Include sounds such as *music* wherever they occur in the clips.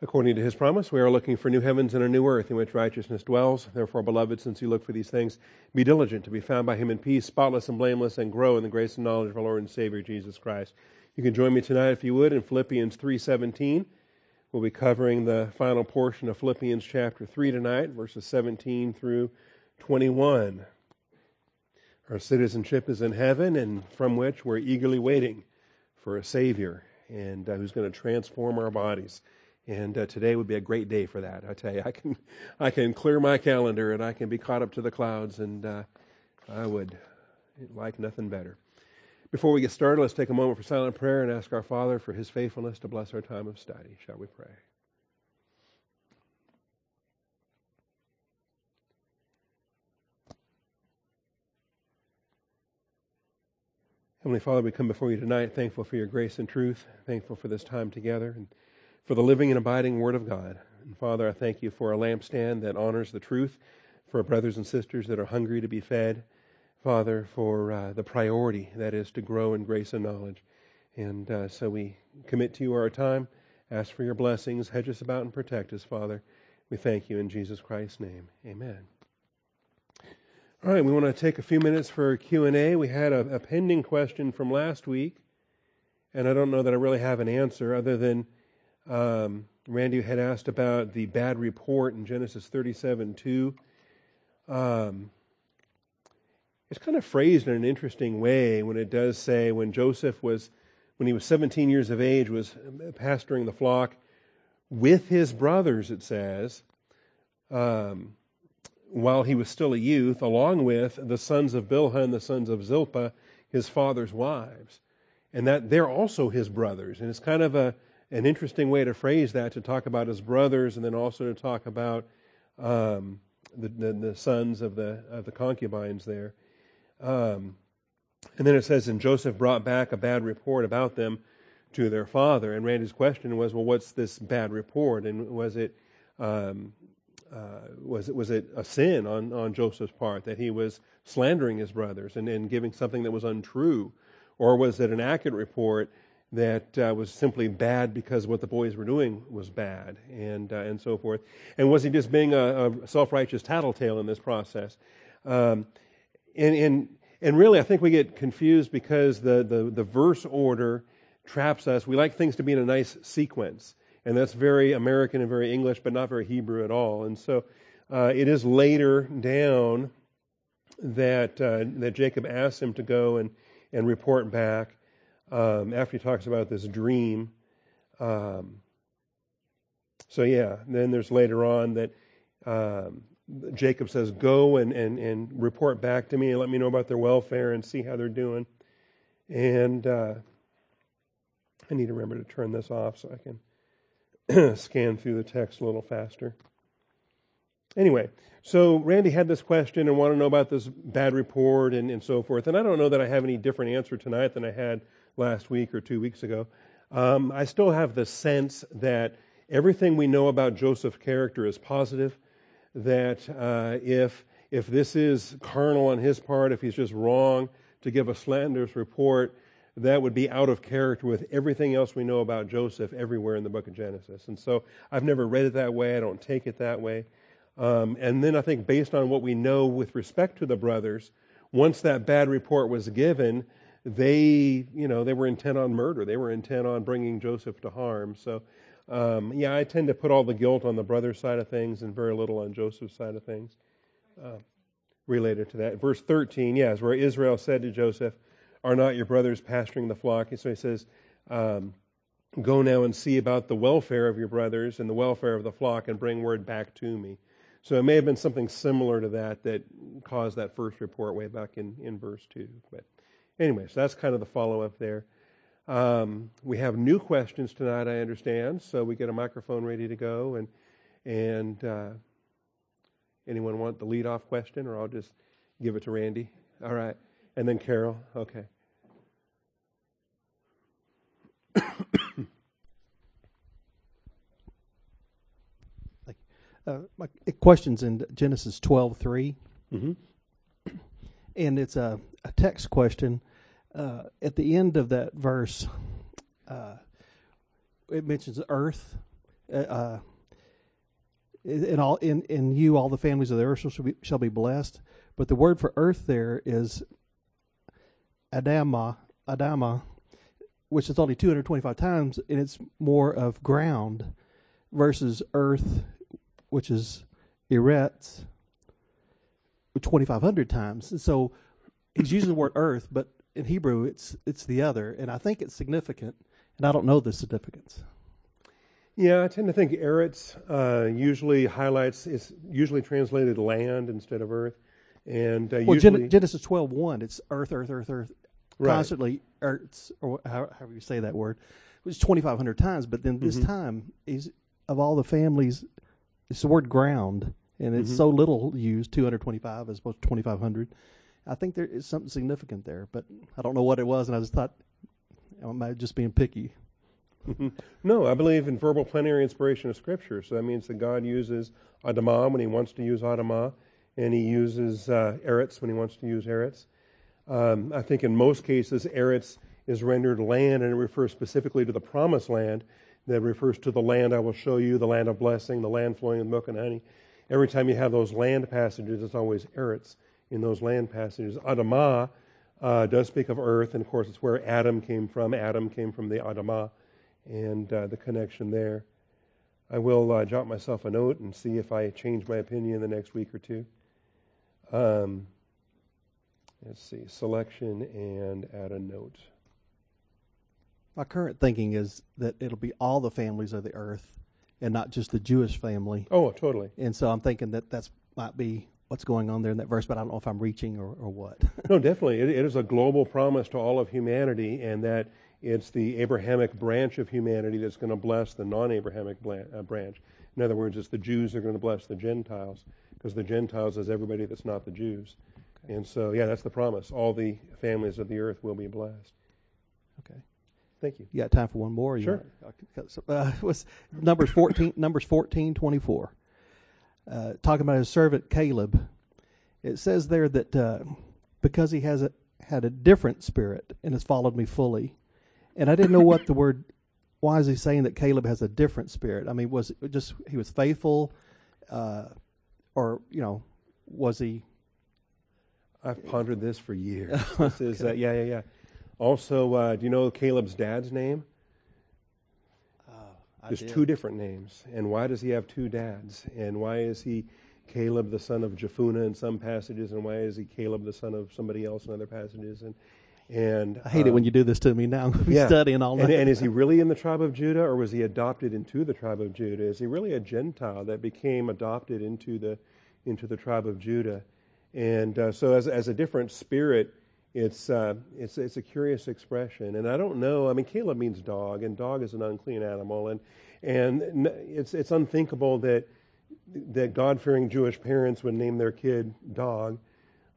According to his promise, we are looking for new heavens and a new earth in which righteousness dwells. Therefore, beloved, since you look for these things, be diligent to be found by him in peace, spotless and blameless, and grow in the grace and knowledge of our Lord and Savior Jesus Christ. You can join me tonight if you would in Philippians 3:17. We'll be covering the final portion of Philippians chapter 3 tonight, verses 17 through 21. Our citizenship is in heaven, and from which we're eagerly waiting for a Savior, and uh, who's going to transform our bodies. And uh, today would be a great day for that. I tell you, I can, I can clear my calendar and I can be caught up to the clouds, and uh, I would like nothing better. Before we get started, let's take a moment for silent prayer and ask our Father for His faithfulness to bless our time of study. Shall we pray? Heavenly Father, we come before you tonight thankful for your grace and truth, thankful for this time together. And for the living and abiding Word of God. And Father, I thank you for a lampstand that honors the truth, for brothers and sisters that are hungry to be fed. Father, for uh, the priority that is to grow in grace and knowledge. And uh, so we commit to you our time, ask for your blessings, hedge us about and protect us, Father. We thank you in Jesus Christ's name. Amen. All right, we want to take a few minutes for Q&A. We had a, a pending question from last week, and I don't know that I really have an answer other than um, Randy had asked about the bad report in Genesis 37 2. Um, it's kind of phrased in an interesting way when it does say when Joseph was, when he was 17 years of age, was pasturing the flock with his brothers, it says, um, while he was still a youth, along with the sons of Bilhah and the sons of Zilpah, his father's wives. And that they're also his brothers. And it's kind of a, an interesting way to phrase that to talk about his brothers and then also to talk about um, the, the, the, sons of the, of the concubines there. Um, and then it says, and Joseph brought back a bad report about them to their father. And Randy's question was, well, what's this bad report? And was it, um, uh, was it, was it a sin on, on Joseph's part that he was slandering his brothers and, and giving something that was untrue? Or was it an accurate report that uh, was simply bad because what the boys were doing was bad, and uh, and so forth. And was he just being a, a self-righteous tattletale in this process? Um, and and and really, I think we get confused because the, the the verse order traps us. We like things to be in a nice sequence, and that's very American and very English, but not very Hebrew at all. And so, uh, it is later down that uh, that Jacob asks him to go and and report back um, after he talks about this dream. Um, so, yeah, then there's later on that um, Jacob says, Go and, and, and report back to me and let me know about their welfare and see how they're doing. And uh, I need to remember to turn this off so I can *clears throat* scan through the text a little faster. Anyway, so Randy had this question and wanted to know about this bad report and, and so forth. And I don't know that I have any different answer tonight than I had last week or two weeks ago, um, I still have the sense that everything we know about Joseph's character is positive. That uh, if if this is carnal on his part, if he's just wrong to give a slanderous report, that would be out of character with everything else we know about Joseph everywhere in the book of Genesis. And so I've never read it that way. I don't take it that way. Um, and then I think, based on what we know with respect to the brothers, once that bad report was given, they, you know, they were intent on murder. They were intent on bringing Joseph to harm. So, um, yeah, I tend to put all the guilt on the brother's side of things and very little on Joseph's side of things uh, related to that. Verse 13, yes, where Israel said to Joseph, Are not your brothers pasturing the flock? And so he says, um, Go now and see about the welfare of your brothers and the welfare of the flock and bring word back to me. So it may have been something similar to that that caused that first report way back in, in verse 2. But Anyway, so that's kind of the follow up there. Um, we have new questions tonight, I understand. So we get a microphone ready to go. And, and uh, anyone want the lead off question, or I'll just give it to Randy? All right. And then Carol. Okay. *coughs* Uh, my question's in Genesis twelve three, mm-hmm. And it's a, a text question uh, at the end of that verse, uh, it mentions earth, uh, uh, in all in in you all the families of the earth shall be, shall be blessed. But the word for earth there is Adama, Adama, which is only 225 times, and it's more of ground versus earth, which is Eretz, 2,500 times. And so he's using the word earth, but in Hebrew it's it's the other, and I think it's significant, and I don't know the significance. Yeah, I tend to think Eretz uh, usually highlights is usually translated land instead of earth, and uh, well, usually Genesis 12:1, it's earth, earth, earth, earth, Right. constantly earth, or how- however you say that word. It was 2,500 times, but then this Mhm. time is of all the families, it's the word ground, and it's Mhm. so little used, 225 as opposed to 2,500. I think there is something significant there, but I don't know what it was, and I just thought I might just being picky. *laughs* no, I believe in verbal plenary inspiration of Scripture. So that means that God uses Adamah when He wants to use adama and He uses uh, Eretz when He wants to use Eretz. Um, I think in most cases, Eretz is rendered land, and it refers specifically to the promised land. That refers to the land I will show you, the land of blessing, the land flowing with milk and honey. Every time you have those land passages, it's always Eretz in those land passages. Adamah uh, does speak of earth, and of course, it's where Adam came from. Adam came from the Adamah, and uh, the connection there. I will uh, jot myself a note and see if I change my opinion in the next week or two. Um, let's see, selection and add a note. My current thinking is that it'll be all the families of the earth, and not just the Jewish family. Oh, totally. And so I'm thinking that that's might be what's going on there in that verse, but I don't know if I'm reaching or, or what. *laughs* No, definitely. It, it is a global promise to all of humanity, and that it's the Abrahamic branch of humanity that's going to bless the non Abrahamic uh, branch. In other words, it's the Jews that are going to bless the Gentiles, because the Gentiles is everybody that's not the Jews. And so, yeah, that's the promise. All the families of the earth will be blessed. okay. Thank you. You got time for one more? Sure. Uh, *laughs* was Numbers 14, Numbers 14, 24. Uh, talking about his servant Caleb. It says there that uh, because he has a, had a different spirit and has followed me fully. And I didn't know what the *laughs* word, why is he saying that Caleb has a different spirit? I mean, was it just he was faithful? Uh, or, you know, was he I've pondered this for years. *laughs* this is, uh, yeah, yeah, yeah. Also, uh, do you know Caleb's dad's name? There's two different names. And why does he have two dads? And why is he Caleb the son of Jephunneh in some passages? And why is he Caleb the son of somebody else in other passages? And and I hate it um, when you do this to me now. *laughs* I'm yeah. studying all and, night. and is he really in the tribe of Judah, or was he adopted into the tribe of Judah? Is he really a Gentile that became adopted into the into the tribe of Judah? And uh, so, as as a different spirit, it's uh, it's it's a curious expression. And I don't know. I mean, Caleb means dog, and dog is an unclean animal, and and it's it's unthinkable that that God fearing Jewish parents would name their kid dog,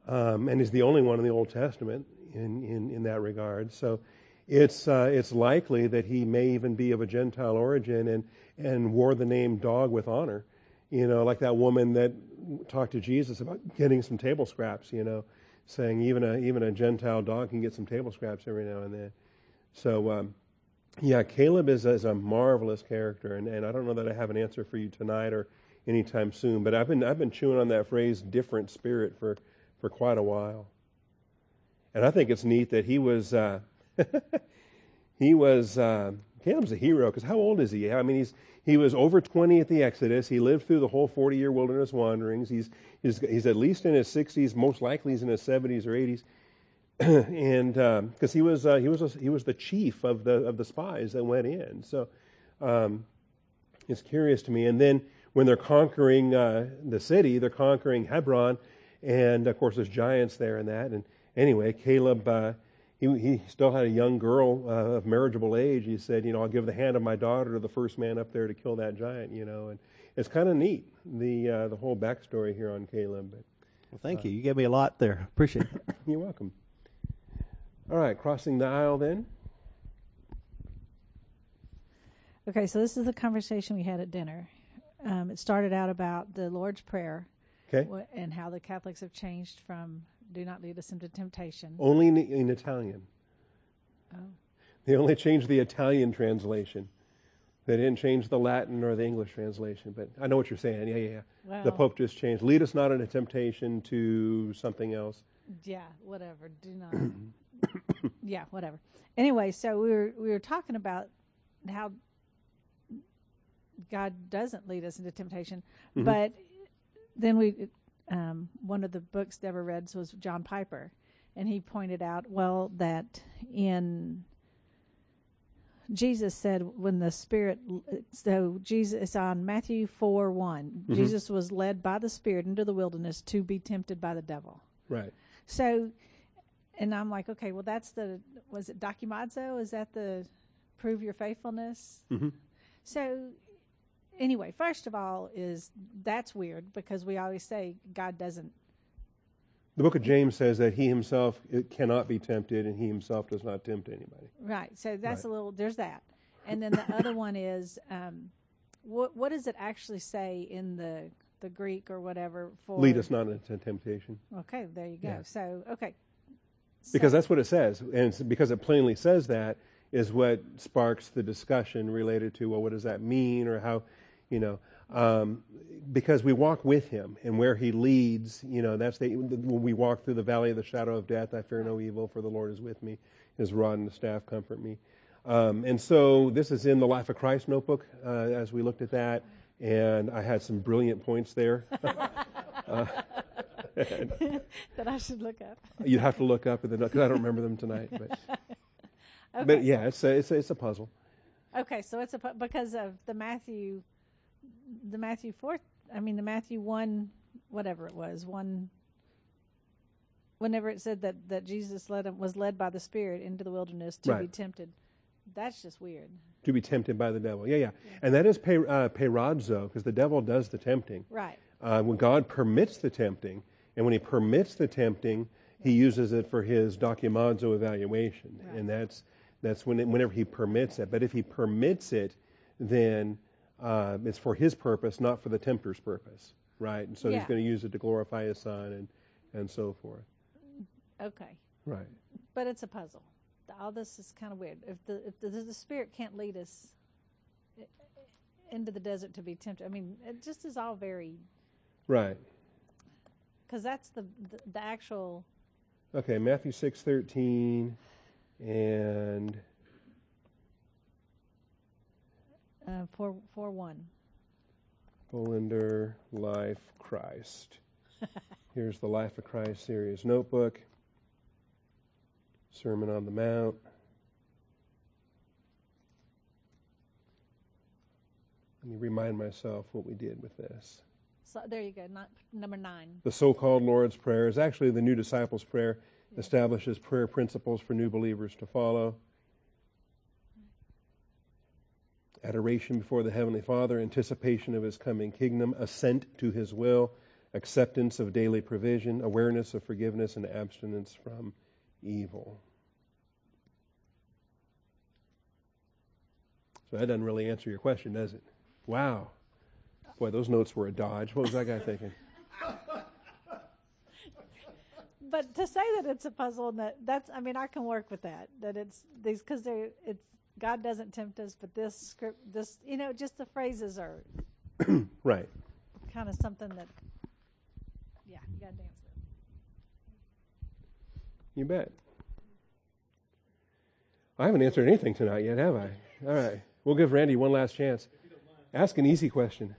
um, and is the only one in the Old Testament in, in, in that regard. So it's, uh, it's likely that he may even be of a Gentile origin and, and wore the name dog with honor. You know, like that woman that talked to Jesus about getting some table scraps, you know, saying even a, even a Gentile dog can get some table scraps every now and then. So, um, yeah, Caleb is, is a marvelous character, and, and I don't know that I have an answer for you tonight or anytime soon, but I've been, I've been chewing on that phrase different spirit for, for quite a while. And I think it's neat that he was uh, *laughs* he was uh, Caleb's a hero because how old is he? I mean, he's he was over twenty at the Exodus. He lived through the whole forty year wilderness wanderings. He's he's he's at least in his sixties. Most likely, he's in his seventies or eighties. *clears throat* and because he was uh, he was he was the chief of the of the spies that went in. So um, it's curious to me. And then when they're conquering uh, the city, they're conquering Hebron, and of course there's giants there and that. And anyway, Caleb, uh, he, he still had a young girl uh, of marriageable age. He said, you know, I'll give the hand of my daughter to the first man up there to kill that giant, you know. And it's kind of neat, the, uh, the whole backstory here on Caleb. But well, thank you. You gave me a lot there. Appreciate it. *laughs* you're welcome. All right, crossing the aisle then. Okay, so this is the conversation we had at dinner. Um, it started out about the Lord's Prayer Okay. wh- and how the Catholics have changed from "Do not lead us into temptation." Only in, in Italian. Oh. They only changed the Italian translation. They didn't change the Latin or the English translation, but I know what you're saying. Yeah, yeah, yeah. Well, The Pope just changed. Lead us not into temptation to something else. Yeah, whatever. Do not. *coughs* yeah, whatever. Anyway, so we were we were talking about how God doesn't lead us into temptation, Mhm. but then we um, one of the books Deborah read was John Piper, and he pointed out well that in Jesus said when the Spirit so Jesus on Matthew four one Mhm. Jesus was led by the Spirit into the wilderness to be tempted by the devil. Right. So, and I'm like, okay, well, that's the was it dokimazo? Is that the prove your faithfulness? hmm So, anyway, first of all, is that's weird because we always say God doesn't. The book of James says that he himself cannot be tempted, and he himself does not tempt anybody. Right. So that's Right. a little. There's that, and then the other one is um, what what does it actually say in the the Greek or whatever for Lead us not into temptation. Okay, there you go. Yeah. So okay. Because that's what it says. And because it plainly says that is what sparks the discussion related to, well, what does that mean or how, you know, um, because we walk with him and where he leads, you know, that's the, when we walk through the valley of the shadow of death, I fear no evil, for the Lord is with me. His rod and staff comfort me. Um, and so this is in the Life of Christ notebook uh, as we looked at that. And I had some brilliant points there. *laughs* *laughs* that I should look up. You'd have to look up because I don't remember them tonight. But, *laughs* Okay. but yeah, it's a, it's a, it's a puzzle. Okay, so it's a pu- because of the Matthew, the Matthew fourth. I mean the Matthew one, whatever it was one. Whenever it said that that Jesus led him was led by the Spirit into the wilderness to be tempted, that's just weird. to be tempted by the devil. Yeah, yeah. yeah. And that is pe, uh, peirazo, because the devil does the tempting. Right. Uh, when God permits the tempting, and when he permits the tempting, he uses it for his dokimazo evaluation. Right. And that's, that's when it, whenever he permits it. But if he permits it, then uh, it's for his purpose, not for the tempter's purpose. Right? And so Yeah. he's going to use it to glorify his son and, and so forth. Okay, Right. but it's a puzzle. All this is kind of weird. If the if the, the Spirit can't lead us into the desert to be tempted, I mean, it just is all very Right. because that's the, the the actual Okay, Matthew 6.13 and uh, four four one. Bolinder Life Christ. *laughs* Here's the Life of Christ series notebook, Sermon on the Mount. Let me remind myself what we did with this. So there you go, not, number nine. The so called Lord's Prayer is actually the New Disciples' Prayer, establishes prayer principles for new believers to follow. Adoration before the Heavenly Father, anticipation of His coming kingdom, assent to His will, acceptance of daily provision, awareness of forgiveness, and abstinence from evil. So that doesn't really answer your question, does it? Wow. Boy, those notes were a dodge. What was that guy thinking? But to say that it's a puzzle and that that's, I mean, I can work with that. That it's these because they're it's God doesn't tempt us, but this script, this you know, just the phrases are *clears throat* Right. kind of something that, yeah, you got to dance with. You bet. I haven't answered anything tonight yet, have I? All right. We'll give Randy one last chance. Ask an easy question.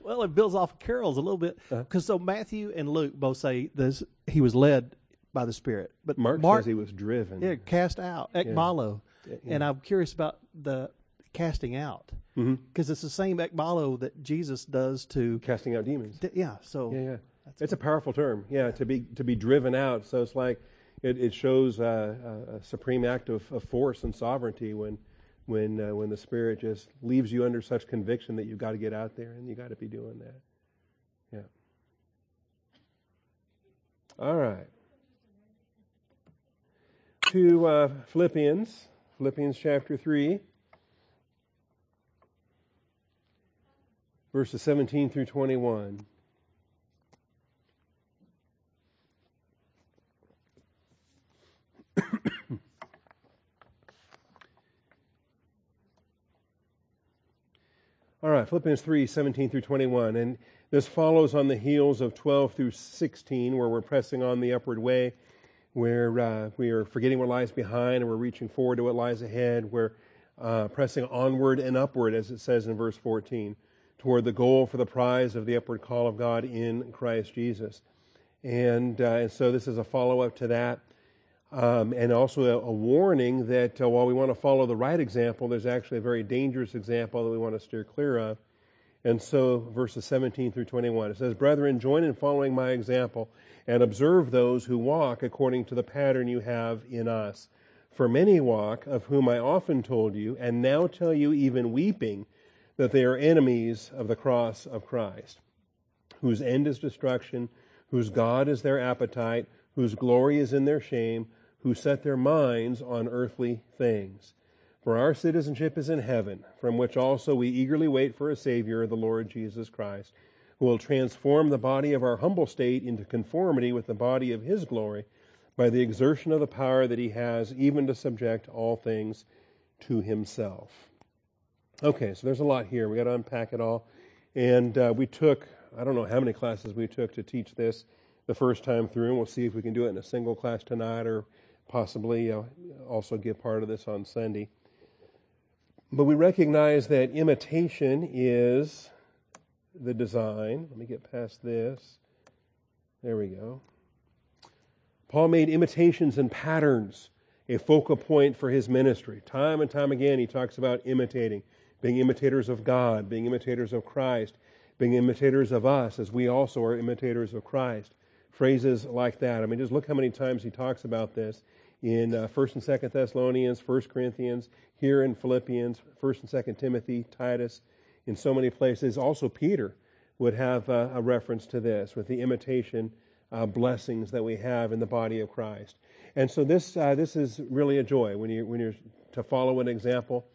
Well, it builds off of Carol's a little bit Uh-huh. because so Matthew and Luke both say this he was led by the Spirit, but Mark, says he was driven. yeah, cast out ekballo, Yeah. And I'm curious about the casting out because it's the same ekbalo that Jesus does to Casting out demons. d- yeah. So Yeah, yeah. It's a powerful term. Yeah, to be to be driven out. So it's like it, it shows uh, a, a supreme act of, of force and sovereignty when when uh, when the Spirit just leaves you under such conviction that you've got to get out there and you got to be doing that. Yeah. All right. To uh, Philippians, Philippians chapter three, verses seventeen through twenty-one. *coughs* All right, Philippians 3 17 through 21. And this follows on the heels of 12 through 16, where we're pressing on the upward way, where uh, we are forgetting what lies behind and we're reaching forward to what lies ahead. We're uh, pressing onward and upward, as it says in verse 14, toward the goal for the prize of the upward call of God in Christ Jesus. And, uh, and so this is a follow up to that. Um, and also a, a warning that uh, while we want to follow the right example, there's actually a very dangerous example that we want to steer clear of. And so, verses 17 through 21, it says, Brethren, join in following my example and observe those who walk according to the pattern you have in us. For many walk, of whom I often told you, and now tell you, even weeping, that they are enemies of the cross of Christ, whose end is destruction, whose God is their appetite, whose glory is in their shame who set their minds on earthly things. For our citizenship is in heaven, from which also we eagerly wait for a Savior, the Lord Jesus Christ, who will transform the body of our humble state into conformity with the body of His glory by the exertion of the power that He has, even to subject all things to Himself. Okay, so there's a lot here. We got to unpack it all. And uh, we took, I don't know how many classes we took to teach this the first time through, and we'll see if we can do it in a single class tonight or possibly uh, also give part of this on Sunday. But we recognize that imitation is the design. Let me get past this. There we go. Paul made imitations and patterns a focal point for his ministry. Time and time again, he talks about imitating, being imitators of God, being imitators of Christ, being imitators of us, as we also are imitators of Christ. Phrases like that. I mean, just look how many times he talks about this in uh, 1st and 2nd Thessalonians, 1st Corinthians, here in Philippians, 1st and 2nd Timothy, Titus, in so many places. Also, Peter would have uh, a reference to this with the imitation uh, blessings that we have in the body of Christ. And so this uh, this is really a joy when you when you're to follow an example,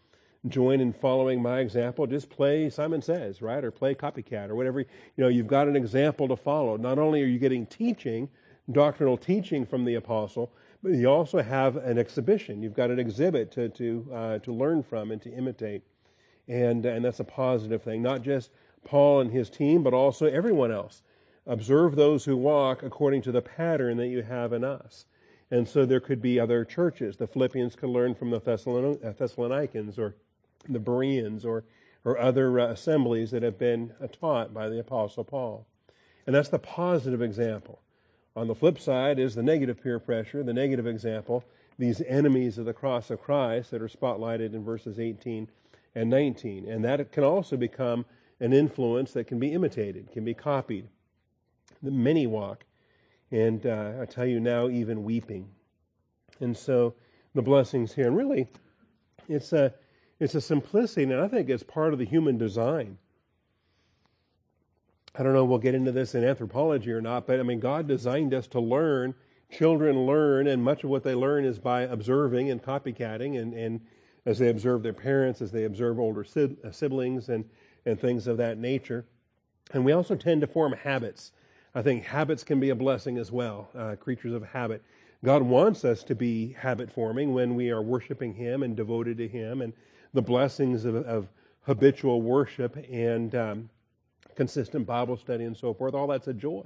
join in following my example. Just play Simon Says, right, or play copycat or whatever. You know, you've got an example to follow. Not only are you getting teaching, doctrinal teaching from the apostle, but you also have an exhibition. You've got an exhibit to to uh, to learn from and to imitate, and and that's a positive thing. Not just Paul and his team, but also everyone else. Observe those who walk according to the pattern that you have in us. And so there could be other churches. The Philippians could learn from the uh, Thessalonians or the Bereans or, or other uh, assemblies that have been uh, taught by the Apostle Paul. And that's the positive example. On the flip side is the negative peer pressure, the negative example, these enemies of the cross of Christ that are spotlighted in verses 18 and 19. And that can also become an influence that can be imitated, can be copied. The many walk, and uh, I tell you now, even weeping. And so the blessings here, and really, it's a it's a simplicity, and I think it's part of the human design. I don't know, we'll get into this in anthropology or not, but I mean, God designed us to learn. Children learn, and much of what they learn is by observing and copycatting, and, and as they observe their parents, as they observe older uh, siblings, and, and things of that nature. And we also tend to form habits. I think habits can be a blessing as well, uh, creatures of habit. God wants us to be habit forming when we are worshiping Him and devoted to Him, and the blessings of, of habitual worship and um, consistent Bible study and so forth, all that's a joy.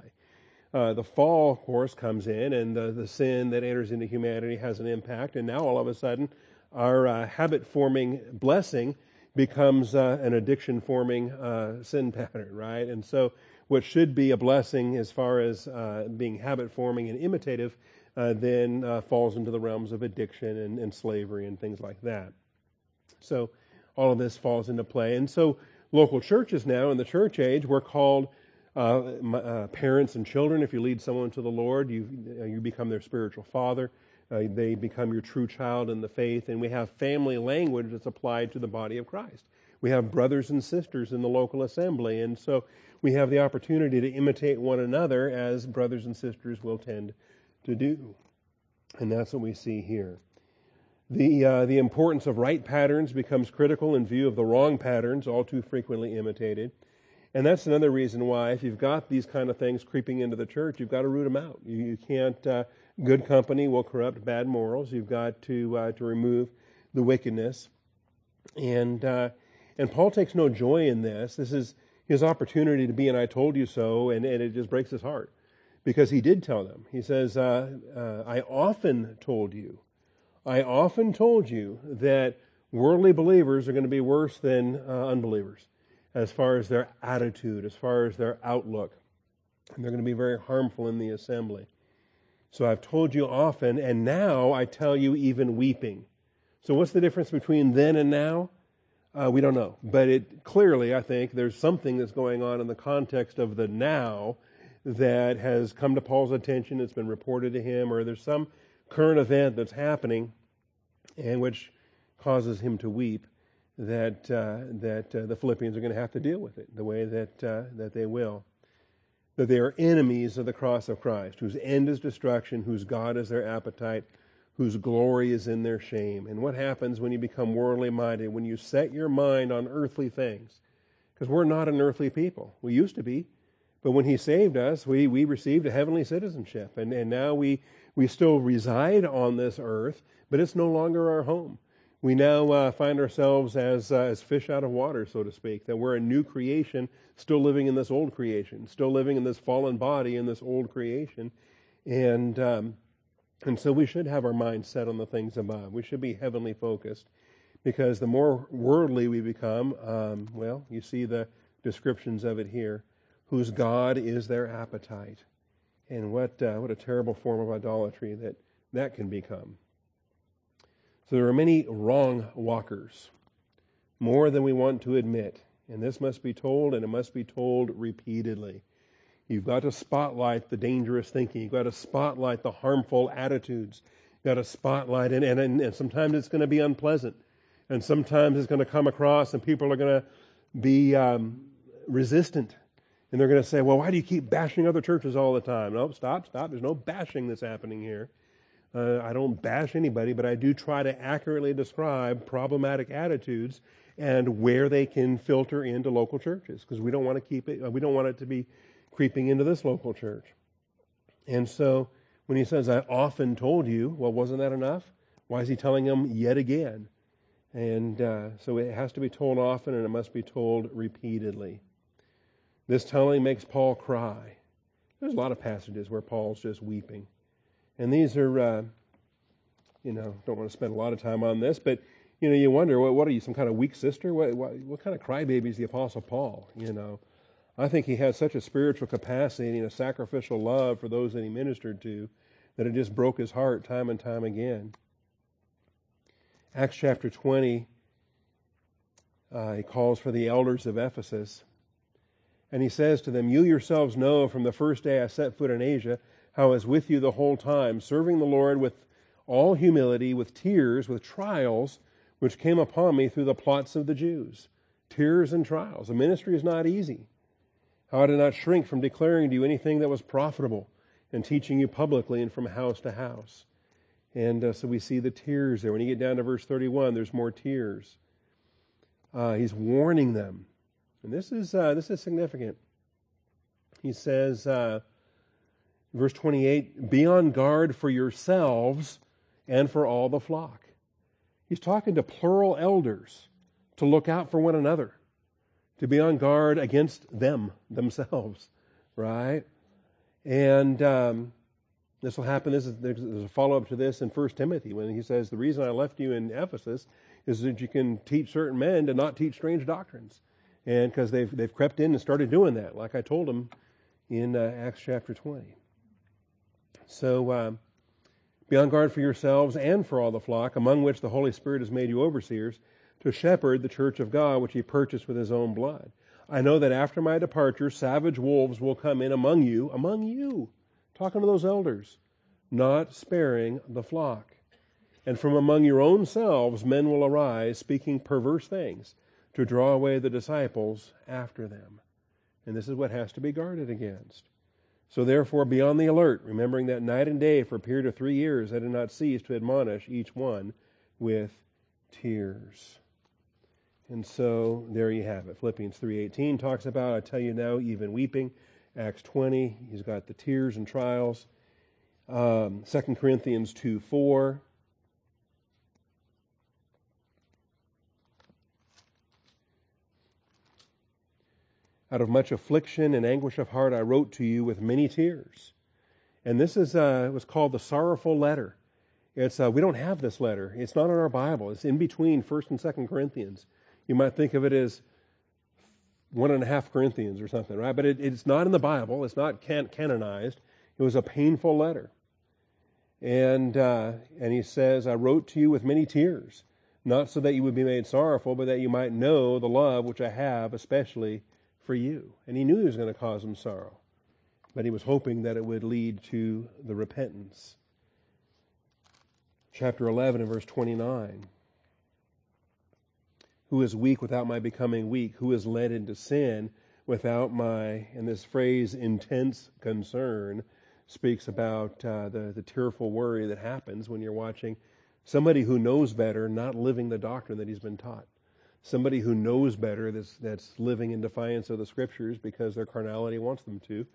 Uh, the fall, of course, comes in, and the, the sin that enters into humanity has an impact, and now all of a sudden, our uh, habit forming blessing becomes uh, an addiction forming uh, sin *laughs* pattern, right? And so, what should be a blessing as far as uh, being habit forming and imitative uh, then falls into the realms of addiction and, and slavery and things like that. So, all of this falls into play. And so, local churches now in the church age, we're called uh, uh, parents and children. If you lead someone to the Lord, you, uh, you become their spiritual father. Uh, they become your true child in the faith. And we have family language that's applied to the body of Christ. We have brothers and sisters in the local assembly. And so we have the opportunity to imitate one another as brothers and sisters will tend to do. And that's what we see here. The, uh, the importance of right patterns becomes critical in view of the wrong patterns, all too frequently imitated. And that's another reason why, if you've got these kind of things creeping into the church, you've got to root them out. You, you can't, uh, good company will corrupt bad morals. You've got to, uh, to remove the wickedness. And, uh, And Paul takes no joy in this. This is his opportunity to be an I told you so, and, and it just breaks his heart because he did tell them. He says, uh, uh, I often told you, I often told you that worldly believers are going to be worse than uh, unbelievers as far as their attitude, as far as their outlook. And they're going to be very harmful in the assembly. So I've told you often, and now I tell you even weeping. So what's the difference between then and now? Uh, we don't know. But it clearly, I think, there's something that's going on in the context of the now that has come to Paul's attention, it's been reported to him, or there's some current event that's happening and which causes him to weep that, uh, that uh, the Philippians are going to have to deal with it the way that, uh, that they will. That they are enemies of the cross of Christ, whose end is destruction, whose God is their appetite, whose glory is in their shame. And what happens when you become worldly minded, when you set your mind on earthly things? Because we're not an earthly people. We used to be. But when he saved us, we, we received a heavenly citizenship. And, and now we, we still reside on this earth, but it's no longer our home. We now uh, find ourselves as, uh, as fish out of water, so to speak, that we're a new creation, still living in this old creation, still living in this fallen body in this old creation. And, um, and so we should have our mind set on the things above. We should be heavenly focused because the more worldly we become, um, well, you see the descriptions of it here whose God is their appetite. And what, uh, what a terrible form of idolatry that that can become. So there are many wrong walkers, more than we want to admit. And this must be told, and it must be told repeatedly. You've got to spotlight the dangerous thinking. You've got to spotlight the harmful attitudes. You've got to spotlight, and, and, and sometimes it's going to be unpleasant. And sometimes it's going to come across, and people are going to be um, resistant and they're going to say, well, why do you keep bashing other churches all the time? No, stop, stop. There's no bashing that's happening here. Uh, I don't bash anybody, but I do try to accurately describe problematic attitudes and where they can filter into local churches because we don't want to keep it, uh, we don't want it to be creeping into this local church. And so when he says, I often told you, well, wasn't that enough? Why is he telling them yet again? And uh, so it has to be told often and it must be told repeatedly. This telling makes Paul cry. There's a lot of passages where Paul's just weeping. And these are, uh, you know, don't want to spend a lot of time on this, but, you know, you wonder, what, what are you, some kind of weak sister? What, what, what kind of crybaby is the Apostle Paul, you know? I think he had such a spiritual capacity and a sacrificial love for those that he ministered to that it just broke his heart time and time again. Acts chapter 20, uh, he calls for the elders of Ephesus and he says to them, You yourselves know from the first day I set foot in Asia how I was with you the whole time, serving the Lord with all humility, with tears, with trials, which came upon me through the plots of the Jews. Tears and trials. The ministry is not easy. How I did not shrink from declaring to you anything that was profitable and teaching you publicly and from house to house. And uh, so we see the tears there. When you get down to verse 31, there's more tears. Uh, he's warning them and this is, uh, this is significant. He says, uh, verse 28, be on guard for yourselves and for all the flock. He's talking to plural elders to look out for one another, to be on guard against them, themselves, right? And um, this will happen. This is, there's a follow up to this in 1 Timothy when he says, The reason I left you in Ephesus is that you can teach certain men to not teach strange doctrines and because they've they've crept in and started doing that, like I told them in uh, Acts chapter 20. So uh, be on guard for yourselves and for all the flock, among which the Holy Spirit has made you overseers, to shepherd the church of God, which He purchased with His own blood. I know that after my departure, savage wolves will come in among you, among you, talking to those elders, not sparing the flock. And from among your own selves men will arise, speaking perverse things to draw away the disciples after them. And this is what has to be guarded against. So therefore, be on the alert, remembering that night and day for a period of three years I did not cease to admonish each one with tears. And so there you have it. Philippians 3.18 talks about, I tell you now, even weeping. Acts 20, he's got the tears and trials. Um, 2 Corinthians 2 4. Out of much affliction and anguish of heart, I wrote to you with many tears. And this is uh, was called the sorrowful letter. It's uh, we don't have this letter. It's not in our Bible. It's in between First and Second Corinthians. You might think of it as one and a half Corinthians or something, right? But it, it's not in the Bible. It's not can- canonized. It was a painful letter. And, uh, and he says, I wrote to you with many tears, not so that you would be made sorrowful, but that you might know the love which I have, especially for you. And he knew he was going to cause him sorrow, but he was hoping that it would lead to the repentance. Chapter 11 and verse 29 who is weak without my becoming weak, who is led into sin without my, and this phrase, intense concern, speaks about uh, the, the tearful worry that happens when you're watching somebody who knows better not living the doctrine that he's been taught. Somebody who knows better that's, that's living in defiance of the scriptures because their carnality wants them to.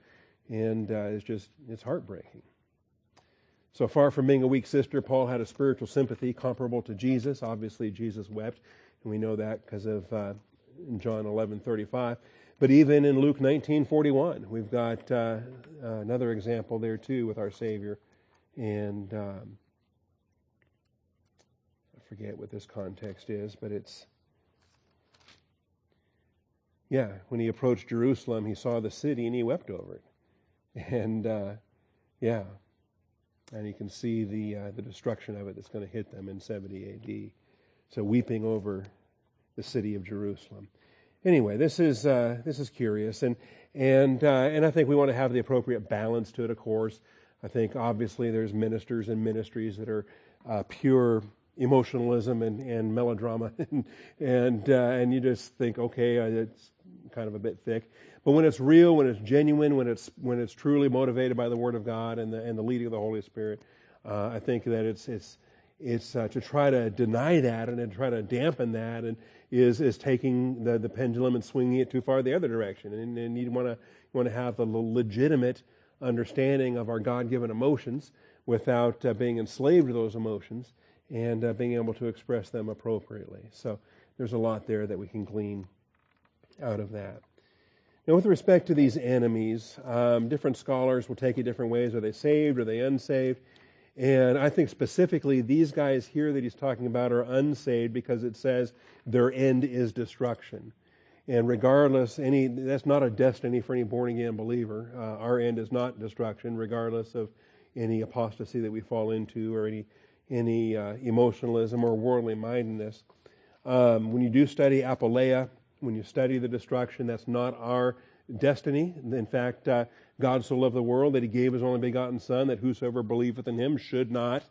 And uh, it's just, it's heartbreaking. So far from being a weak sister, Paul had a spiritual sympathy comparable to Jesus. Obviously, Jesus wept and we know that because of uh, John 11:35. But even in Luke 19:41, we've got uh, another example there too with our Savior, and um, I forget what this context is, but it's yeah, when he approached Jerusalem, he saw the city and he wept over it, and uh, yeah, and you can see the uh, the destruction of it that's going to hit them in 70 A.D. So weeping over the city of Jerusalem. Anyway, this is uh, this is curious, and and uh, and I think we want to have the appropriate balance to it. Of course, I think obviously there's ministers and ministries that are uh, pure emotionalism and, and melodrama, *laughs* and and, uh, and you just think, okay, uh, it's kind of a bit thick. But when it's real, when it's genuine, when it's when it's truly motivated by the Word of God and the and the leading of the Holy Spirit, uh, I think that it's it's it's uh, to try to deny that and to try to dampen that and is is taking the, the pendulum and swinging it too far the other direction and, and you want to want to have the legitimate understanding of our god-given emotions without uh, being enslaved to those emotions and uh, being able to express them appropriately so there's a lot there that we can glean out of that now with respect to these enemies um, different scholars will take it different ways are they saved are they unsaved and I think specifically these guys here that he's talking about are unsaved because it says their end is destruction. And regardless, any that's not a destiny for any born again believer. Uh, our end is not destruction, regardless of any apostasy that we fall into or any any uh, emotionalism or worldly mindedness. Um, when you do study apoleia, when you study the destruction, that's not our destiny. In fact, uh, God so loved the world that he gave his only begotten Son, that whosoever believeth in him should not,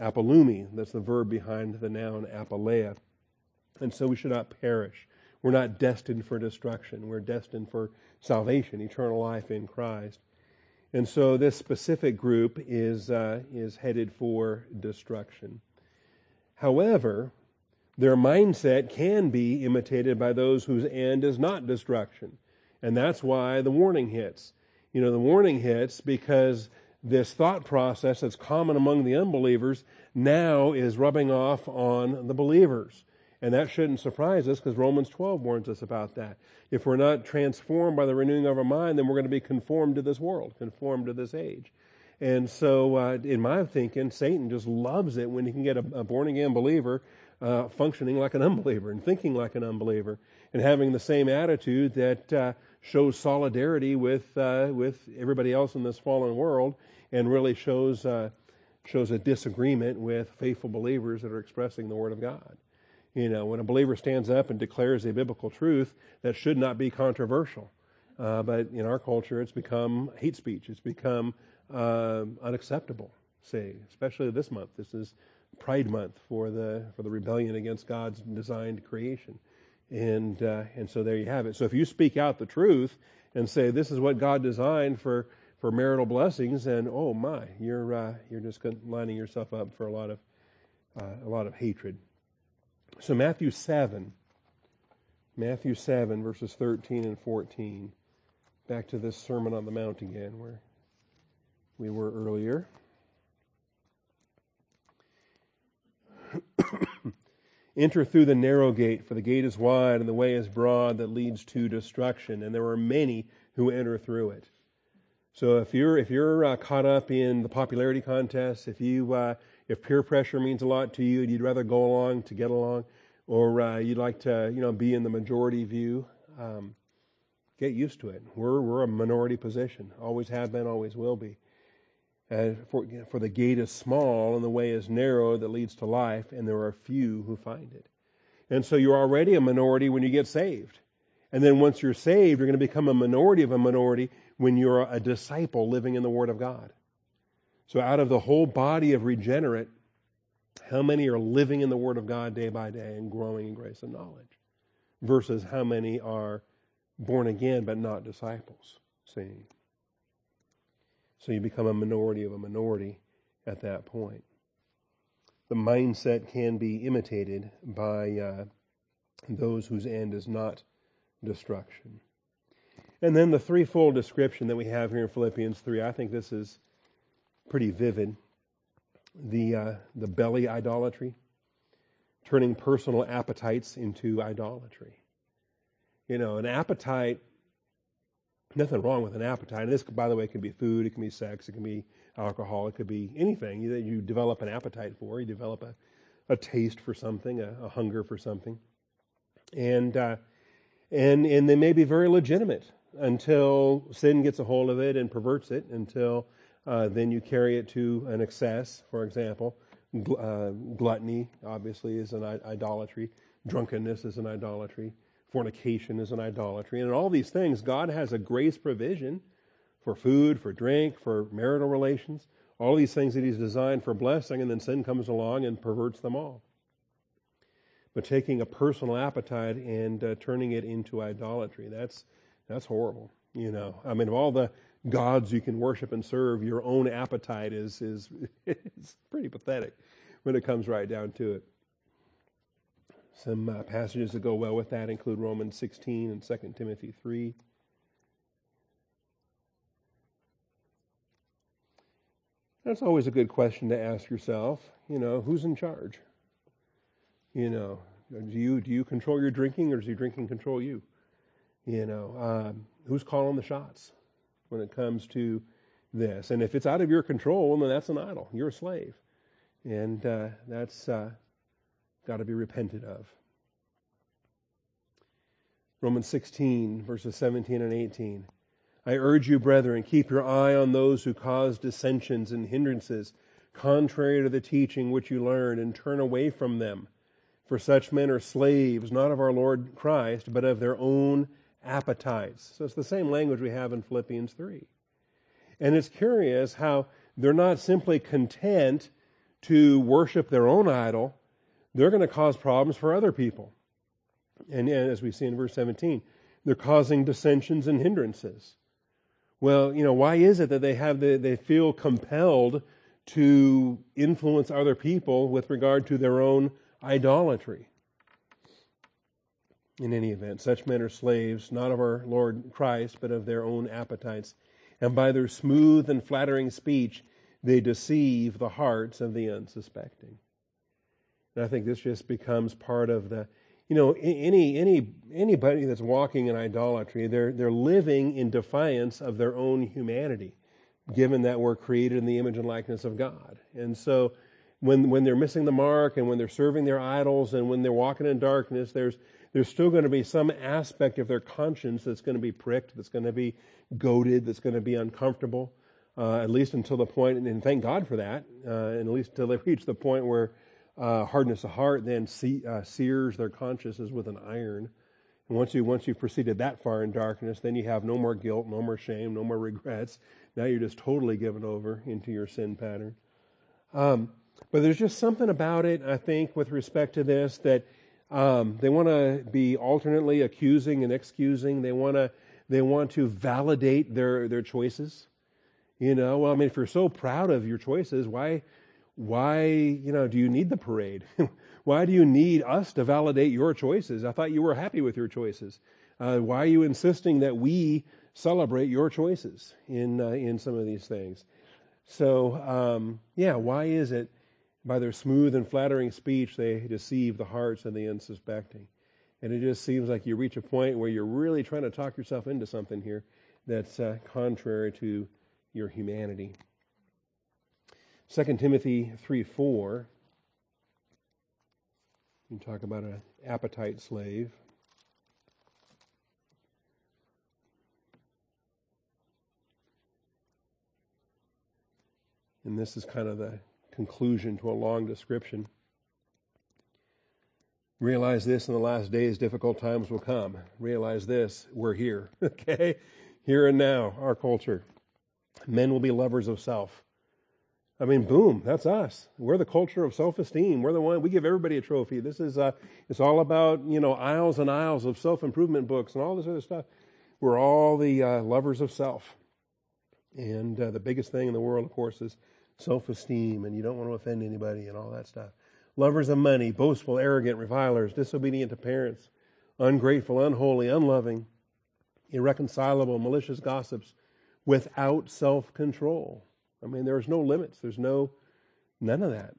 apolumi, that's the verb behind the noun apoleia. And so we should not perish. We're not destined for destruction. We're destined for salvation, eternal life in Christ. And so this specific group is, uh, is headed for destruction. However, their mindset can be imitated by those whose end is not destruction. And that's why the warning hits you know, the warning hits because this thought process that's common among the unbelievers now is rubbing off on the believers. And that shouldn't surprise us because Romans 12 warns us about that. If we're not transformed by the renewing of our mind, then we're going to be conformed to this world, conformed to this age. And so, uh, in my thinking, Satan just loves it when he can get a, a born again believer uh, functioning like an unbeliever and thinking like an unbeliever and having the same attitude that uh, shows solidarity with uh, with everybody else in this fallen world, and really shows uh, shows a disagreement with faithful believers that are expressing the Word of God. You know, when a believer stands up and declares a biblical truth, that should not be controversial. Uh, but in our culture, it's become hate speech. It's become uh, unacceptable. Say, especially this month. This is Pride Month for the for the rebellion against God's designed creation. And, uh, and so there you have it. So if you speak out the truth and say, this is what God designed for, for marital blessings, and oh my, you're, uh, you're just lining yourself up for a lot of, uh, a lot of hatred. So Matthew 7, Matthew 7, verses 13 and 14. Back to this Sermon on the Mount again, where we were earlier. Enter through the narrow gate, for the gate is wide and the way is broad that leads to destruction, and there are many who enter through it. So if you're if you're uh, caught up in the popularity contest, if you uh, if peer pressure means a lot to you, and you'd rather go along to get along, or uh, you'd like to you know be in the majority view, um, get used to it. We're we're a minority position, always have been, always will be. And for, for the gate is small and the way is narrow that leads to life, and there are few who find it. And so you're already a minority when you get saved. And then once you're saved, you're going to become a minority of a minority when you're a disciple living in the Word of God. So out of the whole body of regenerate, how many are living in the Word of God day by day and growing in grace and knowledge? Versus how many are born again but not disciples? See? So you become a minority of a minority at that point. The mindset can be imitated by uh, those whose end is not destruction. And then the threefold description that we have here in Philippians 3, I think this is pretty vivid. The, uh, the belly idolatry, turning personal appetites into idolatry. You know, an appetite Nothing wrong with an appetite. And this, by the way, can be food, it can be sex, it can be alcohol, it could be anything that you develop an appetite for. You develop a, a taste for something, a, a hunger for something, and uh, and and they may be very legitimate until sin gets a hold of it and perverts it. Until uh, then, you carry it to an excess. For example, gl- uh, gluttony obviously is an I- idolatry. Drunkenness is an idolatry fornication is an idolatry. And in all these things, God has a grace provision for food, for drink, for marital relations, all these things that He's designed for blessing, and then sin comes along and perverts them all. But taking a personal appetite and uh, turning it into idolatry, that's, that's horrible. You know, I mean, of all the gods you can worship and serve, your own appetite is, is, *laughs* is pretty pathetic when it comes right down to it. Some uh, passages that go well with that include Romans 16 and 2 Timothy 3. That's always a good question to ask yourself. You know, who's in charge? You know, do you do you control your drinking, or does your drinking control you? You know, um, who's calling the shots when it comes to this? And if it's out of your control, then that's an idol. You're a slave, and uh, that's uh, got to be repented of. Romans 16, verses 17 and 18. I urge you, brethren, keep your eye on those who cause dissensions and hindrances, contrary to the teaching which you learned, and turn away from them. For such men are slaves, not of our Lord Christ, but of their own appetites. So it's the same language we have in Philippians 3. And it's curious how they're not simply content to worship their own idol, they're going to cause problems for other people. And, and as we see in verse 17, they're causing dissensions and hindrances. Well, you know, why is it that they have the, they feel compelled to influence other people with regard to their own idolatry? In any event, such men are slaves, not of our Lord Christ, but of their own appetites. And by their smooth and flattering speech, they deceive the hearts of the unsuspecting. And I think this just becomes part of the, you know, any any anybody that's walking in idolatry, they're they're living in defiance of their own humanity, given that we're created in the image and likeness of God. And so when when they're missing the mark and when they're serving their idols and when they're walking in darkness, there's there's still going to be some aspect of their conscience that's going to be pricked, that's going to be goaded, that's going to be uncomfortable, uh, at least until the point, and thank God for that, uh, and at least until they *laughs* reach the point where uh, hardness of heart then see, uh, sears their consciences with an iron. And once you once you've proceeded that far in darkness, then you have no more guilt, no more shame, no more regrets. Now you're just totally given over into your sin pattern. Um, but there's just something about it, I think, with respect to this that um, they want to be alternately accusing and excusing. They want to they want to validate their their choices. You know, well, I mean, if you're so proud of your choices, why why, you know, do you need the parade? *laughs* why do you need us to validate your choices? I thought you were happy with your choices. Uh, why are you insisting that we celebrate your choices in uh, in some of these things? So, um, yeah, why is it by their smooth and flattering speech, they deceive the hearts of the unsuspecting. And it just seems like you reach a point where you're really trying to talk yourself into something here that's uh, contrary to your humanity. 2 Timothy 3 4. You talk about an appetite slave. And this is kind of the conclusion to a long description. Realize this in the last days, difficult times will come. Realize this, we're here, *laughs* okay? Here and now, our culture. Men will be lovers of self. I mean, boom, that's us. We're the culture of self-esteem. We're the one, we give everybody a trophy. This is, uh, it's all about, you know, aisles and aisles of self-improvement books and all this other stuff. We're all the uh, lovers of self. And uh, the biggest thing in the world, of course, is self-esteem, and you don't want to offend anybody and all that stuff lovers of money, boastful, arrogant, revilers, disobedient to parents, ungrateful, unholy, unloving, irreconcilable, malicious gossips, without self control. I mean, there's no limits. There's no, none of that.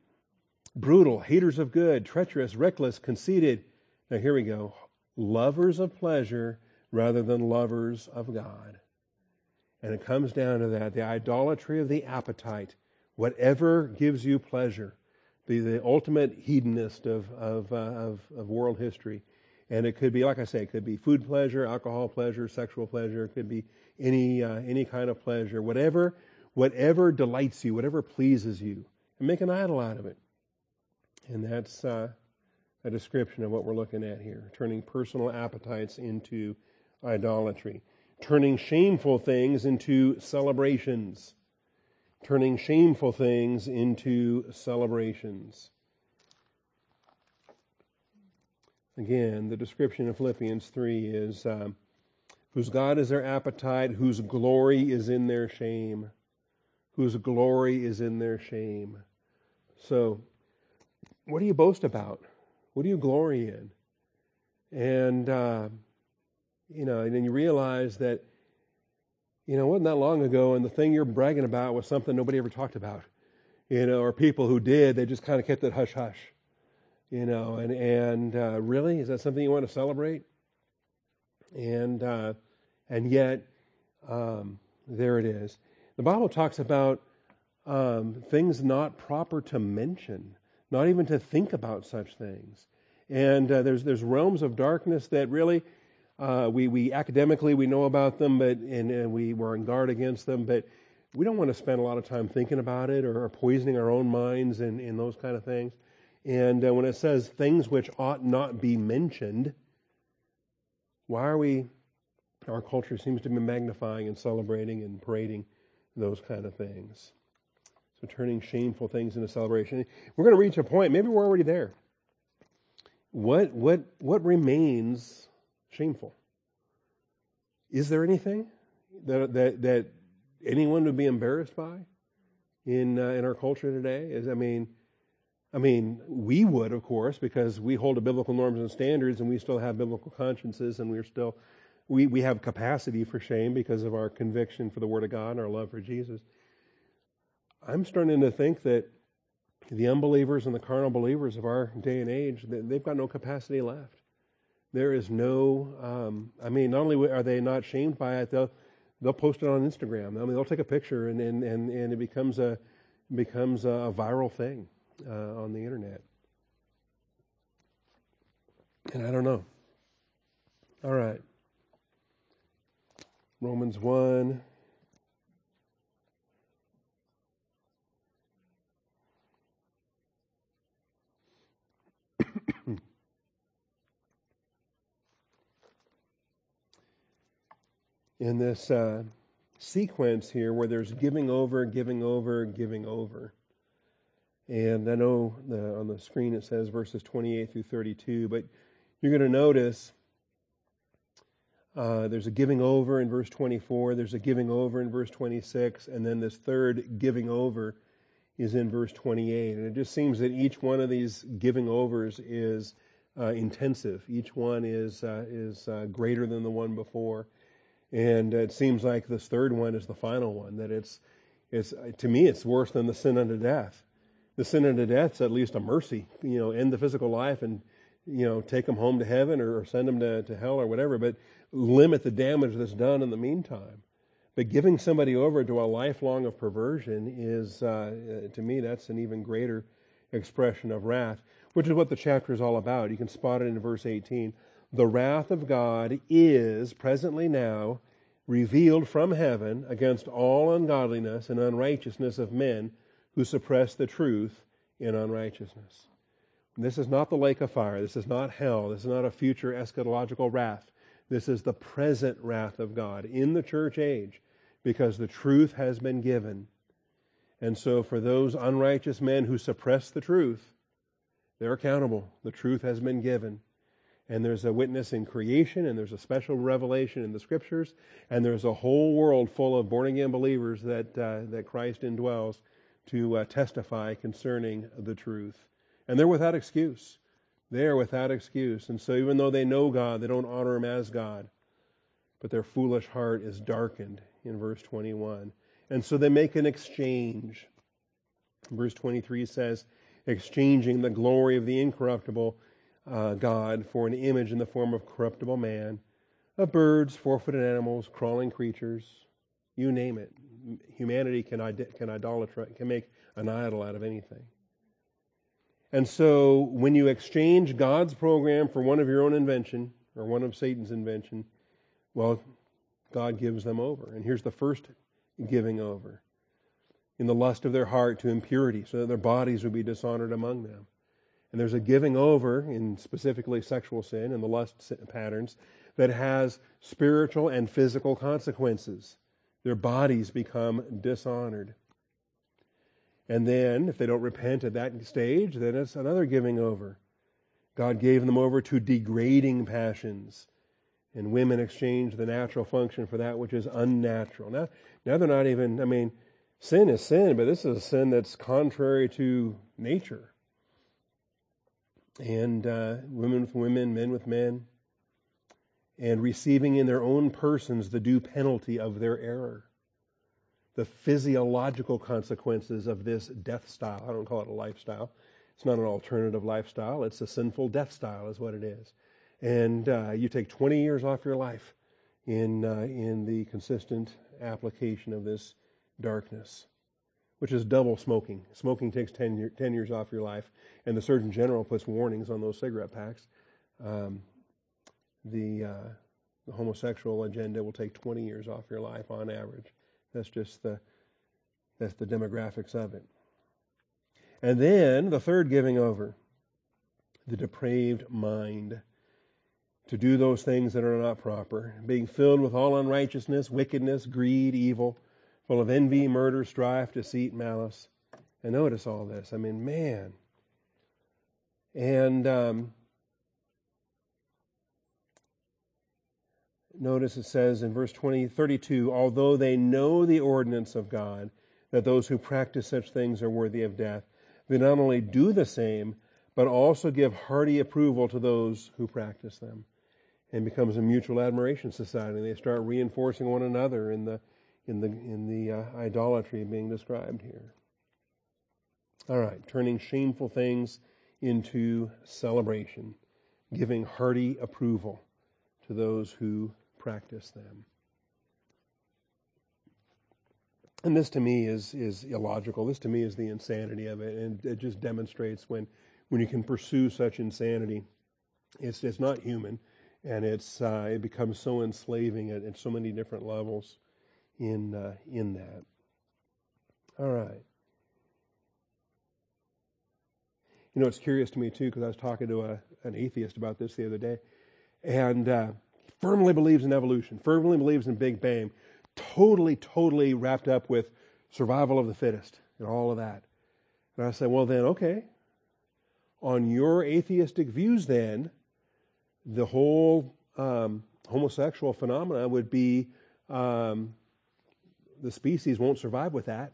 Brutal, haters of good, treacherous, reckless, conceited. Now, here we go. Lovers of pleasure rather than lovers of God. And it comes down to that the idolatry of the appetite. Whatever gives you pleasure be the ultimate hedonist of, of, uh, of, of, world history. And it could be, like I say, it could be food pleasure, alcohol pleasure, sexual pleasure. It could be any, uh, any kind of pleasure. Whatever, whatever delights you, whatever pleases you. And make an idol out of it. And that's uh, a description of what we're looking at here. Turning personal appetites into idolatry. Turning shameful things into celebrations turning shameful things into celebrations. Again, the description of Philippians 3 is um, whose God is their appetite, whose glory is in their shame. Whose glory is in their shame. So, what do you boast about? What do you glory in? And, uh, you know, and then you realize that you know, it wasn't that long ago, and the thing you're bragging about was something nobody ever talked about, you know, or people who did, they just kind of kept it hush hush, you know, and and uh, really, is that something you want to celebrate? And uh, and yet, um, there it is. The Bible talks about um, things not proper to mention, not even to think about such things, and uh, there's there's realms of darkness that really uh, we, we academically we know about them, but and, and we were on guard against them, but we don't want to spend a lot of time thinking about it or, or poisoning our own minds and, and those kind of things. And uh, when it says things which ought not be mentioned, why are we? Our culture seems to be magnifying and celebrating and parading those kind of things. So turning shameful things into celebration. We're going to reach a point. Maybe we're already there. What what what remains shameful. Is there anything that, that, that anyone would be embarrassed by in, uh, in our culture today? Is, I mean, I mean, we would, of course, because we hold to biblical norms and standards and we still have biblical consciences and we're still, we, we have capacity for shame because of our conviction for the Word of God and our love for Jesus. I'm starting to think that the unbelievers and the carnal believers of our day and age, they've got no capacity left. There is no, um, I mean, not only are they not shamed by it, they'll, they'll post it on Instagram. I mean, they'll take a picture and, and, and, and it becomes a, becomes a viral thing uh, on the internet. And I don't know. All right. Romans 1. in this uh, sequence here where there's giving over, giving over, giving over. And I know the, on the screen it says verses 28 through 32, but you're going to notice uh, there's a giving over in verse 24, there's a giving over in verse 26, and then this third giving over is in verse 28. And it just seems that each one of these giving overs is uh, intensive. Each one is, uh, is uh, greater than the one before. And it seems like this third one is the final one, that it's, it's, to me, it's worse than the sin unto death. the sin unto death's at least a mercy. You know, end the physical life and you know take them home to heaven or, or send them to, to hell or whatever, but limit the damage that's done in the meantime. But giving somebody over to a lifelong of perversion is, uh, to me, that's an even greater expression of wrath, which is what the chapter is all about. You can spot it in verse 18. The wrath of God is presently now revealed from heaven against all ungodliness and unrighteousness of men who suppress the truth in unrighteousness. This is not the lake of fire. This is not hell. This is not a future eschatological wrath. This is the present wrath of God in the church age because the truth has been given. And so, for those unrighteous men who suppress the truth, they're accountable. The truth has been given. And there's a witness in creation, and there's a special revelation in the scriptures, and there's a whole world full of born again believers that, uh, that Christ indwells to uh, testify concerning the truth. And they're without excuse. They are without excuse. And so, even though they know God, they don't honor Him as God. But their foolish heart is darkened in verse 21. And so they make an exchange. Verse 23 says, exchanging the glory of the incorruptible uh, God for an image in the form of corruptible man, of birds, four footed animals, crawling creatures, you name it. Humanity can, can can make an idol out of anything. And so when you exchange God's program for one of your own invention or one of Satan's invention, well, God gives them over. And here's the first giving over in the lust of their heart to impurity, so that their bodies would be dishonored among them. And there's a giving over in specifically sexual sin and the lust patterns that has spiritual and physical consequences. Their bodies become dishonored. And then, if they don't repent at that stage, then it's another giving over. God gave them over to degrading passions. And women exchange the natural function for that which is unnatural. Now, now they're not even, I mean, sin is sin, but this is a sin that's contrary to nature. And uh, women with women, men with men, and receiving in their own persons the due penalty of their error the physiological consequences of this death style. I don't call it a lifestyle. It's not an alternative lifestyle. It's a sinful death style, is what it is. And uh, you take 20 years off your life in uh, in the consistent application of this darkness, which is double smoking. Smoking takes 10, year, 10 years off your life, and the Surgeon General puts warnings on those cigarette packs. Um, the, uh, the homosexual agenda will take 20 years off your life on average. That's just the that's the demographics of it. And then the third giving over, the depraved mind, to do those things that are not proper, being filled with all unrighteousness, wickedness, greed, evil, full of envy, murder, strife, deceit, malice. And notice all this. I mean, man. And um, notice it says in verse 20, 32, although they know the ordinance of God, that those who practice such things are worthy of death, they not only do the same, but also give hearty approval to those who practice them. And becomes a mutual admiration society. They start reinforcing one another in the in the in the uh, idolatry being described here. All right, turning shameful things into celebration, giving hearty approval to those who practice them. And this to me is, is illogical. This to me is the insanity of it. And it just demonstrates when, when you can pursue such insanity, it's, it's not human. And it's, uh, it becomes so enslaving at, at so many different levels in, uh, in that. All right. You know, it's curious to me, too, because I was talking to a, an atheist about this the other day. And uh, firmly believes in evolution, firmly believes in Big Bang, totally, totally wrapped up with survival of the fittest and all of that. And I said, well, then, okay. On your atheistic views, then, the whole um, homosexual phenomena would be um, the species won't survive with that.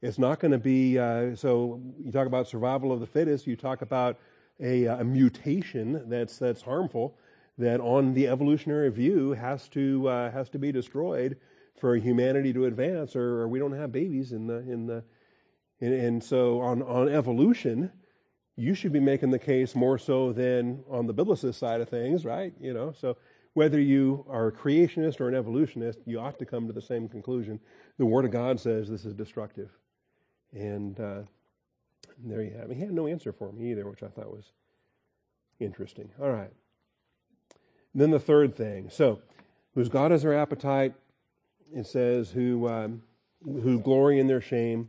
It's not going to be, uh, so you talk about survival of the fittest, you talk about a, a mutation that's, that's harmful that on the evolutionary view has to uh, has to be destroyed for humanity to advance, or, or, we don't have babies in the in the And, and so on, on evolution, you should be making the case more so than on the biblicist side of things, right? You know, so whether you are a creationist or an evolutionist, you ought to come to the same conclusion. The Word of God says this is destructive. And uh, there you have it. He had no answer for me either, which I thought was interesting. All right. And then the third thing. So, whose God is their appetite, it says, who, um, who glory in their shame,